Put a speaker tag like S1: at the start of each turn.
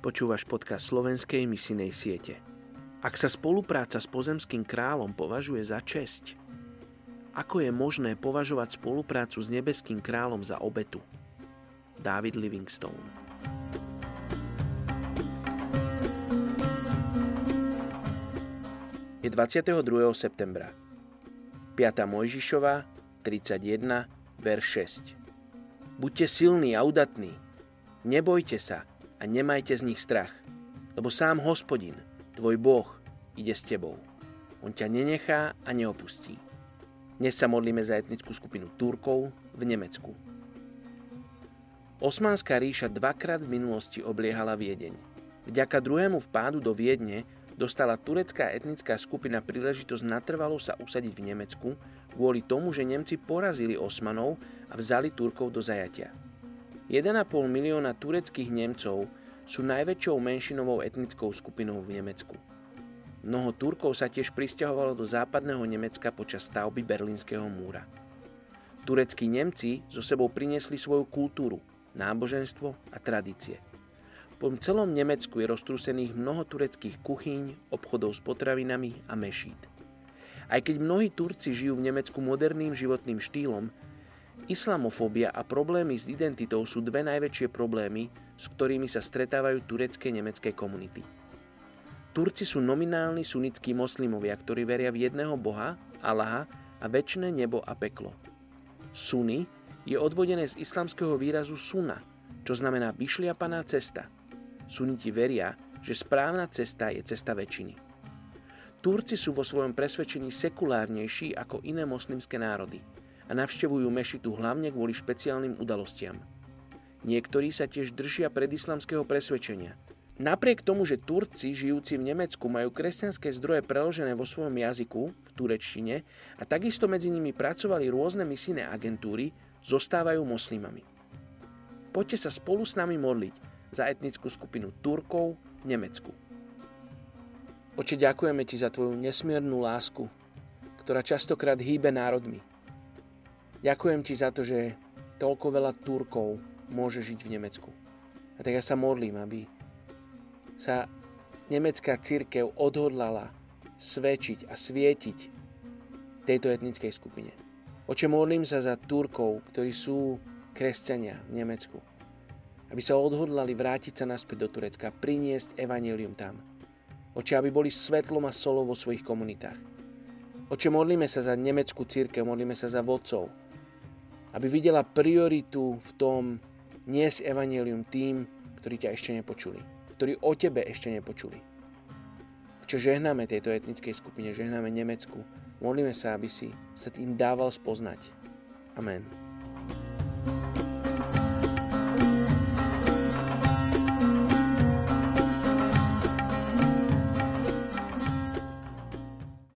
S1: Počúvaš podcast slovenskej misinej siete. Ak sa spolupráca s pozemským kráľom považuje za česť, ako je možné považovať spoluprácu s nebeským kráľom za obetu? David Livingstone Je 22. septembra. 5. Mojžišova, 31, verš 6. Buďte silní a udatní. Nebojte sa, a nemajte z nich strach, lebo sám hospodin, tvoj Boh, ide s tebou. On ťa nenechá a neopustí. Dnes sa modlíme za etnickú skupinu Turkov v Nemecku. Osmanská ríša dvakrát v minulosti obliehala Viedeň. Vďaka druhému vpádu do Viedne dostala turecká etnická skupina príležitosť natrvalo sa usadiť v Nemecku kvôli tomu, že Nemci porazili Osmanov a vzali Turkov do zajatia. 1,5 milióna tureckých Nemcov sú najväčšou menšinovou etnickou skupinou v Nemecku. Mnoho Turkov sa tiež pristahovalo do západného Nemecka počas stavby Berlínskeho múra. Tureckí Nemci so sebou priniesli svoju kultúru, náboženstvo a tradície. Po celom Nemecku je roztrúsených mnoho tureckých kuchyň, obchodov s potravinami a mešít. Aj keď mnohí Turci žijú v Nemecku moderným životným štýlom, Islamofóbia a problémy s identitou sú dve najväčšie problémy, s ktorými sa stretávajú turecké nemecké komunity. Turci sú nominálni sunnickí moslimovia, ktorí veria v jedného boha, Allaha a väčšie nebo a peklo. Sunni je odvodené z islamského výrazu suna, čo znamená vyšliapaná cesta. Suniti veria, že správna cesta je cesta väčšiny. Turci sú vo svojom presvedčení sekulárnejší ako iné moslimské národy – a navštevujú mešitu hlavne kvôli špeciálnym udalostiam. Niektorí sa tiež držia predislamského presvedčenia. Napriek tomu, že Turci žijúci v Nemecku majú kresťanské zdroje preložené vo svojom jazyku, v turečtine, a takisto medzi nimi pracovali rôzne misijné agentúry, zostávajú moslimami. Poďte sa spolu s nami modliť za etnickú skupinu Turkov v Nemecku. Oče, ďakujeme Ti za Tvoju nesmiernu lásku, ktorá častokrát hýbe národmi. Ďakujem ti za to, že toľko veľa Turkov môže žiť v Nemecku. A tak ja sa modlím, aby sa nemecká církev odhodlala svedčiť a svietiť tejto etnickej skupine. Oče, modlím sa za Turkov, ktorí sú kresťania v Nemecku. Aby sa odhodlali vrátiť sa naspäť do Turecka, priniesť evanelium tam. Oče, aby boli svetlom a solou vo svojich komunitách. Oče, modlíme sa za nemeckú církev, modlíme sa za vodcov, aby videla prioritu v tom niesť evanelium tým, ktorí ťa ešte nepočuli, ktorí o tebe ešte nepočuli. Čo žehnáme tejto etnickej skupine, žehnáme Nemecku, modlíme sa, aby si sa tým dával spoznať. Amen.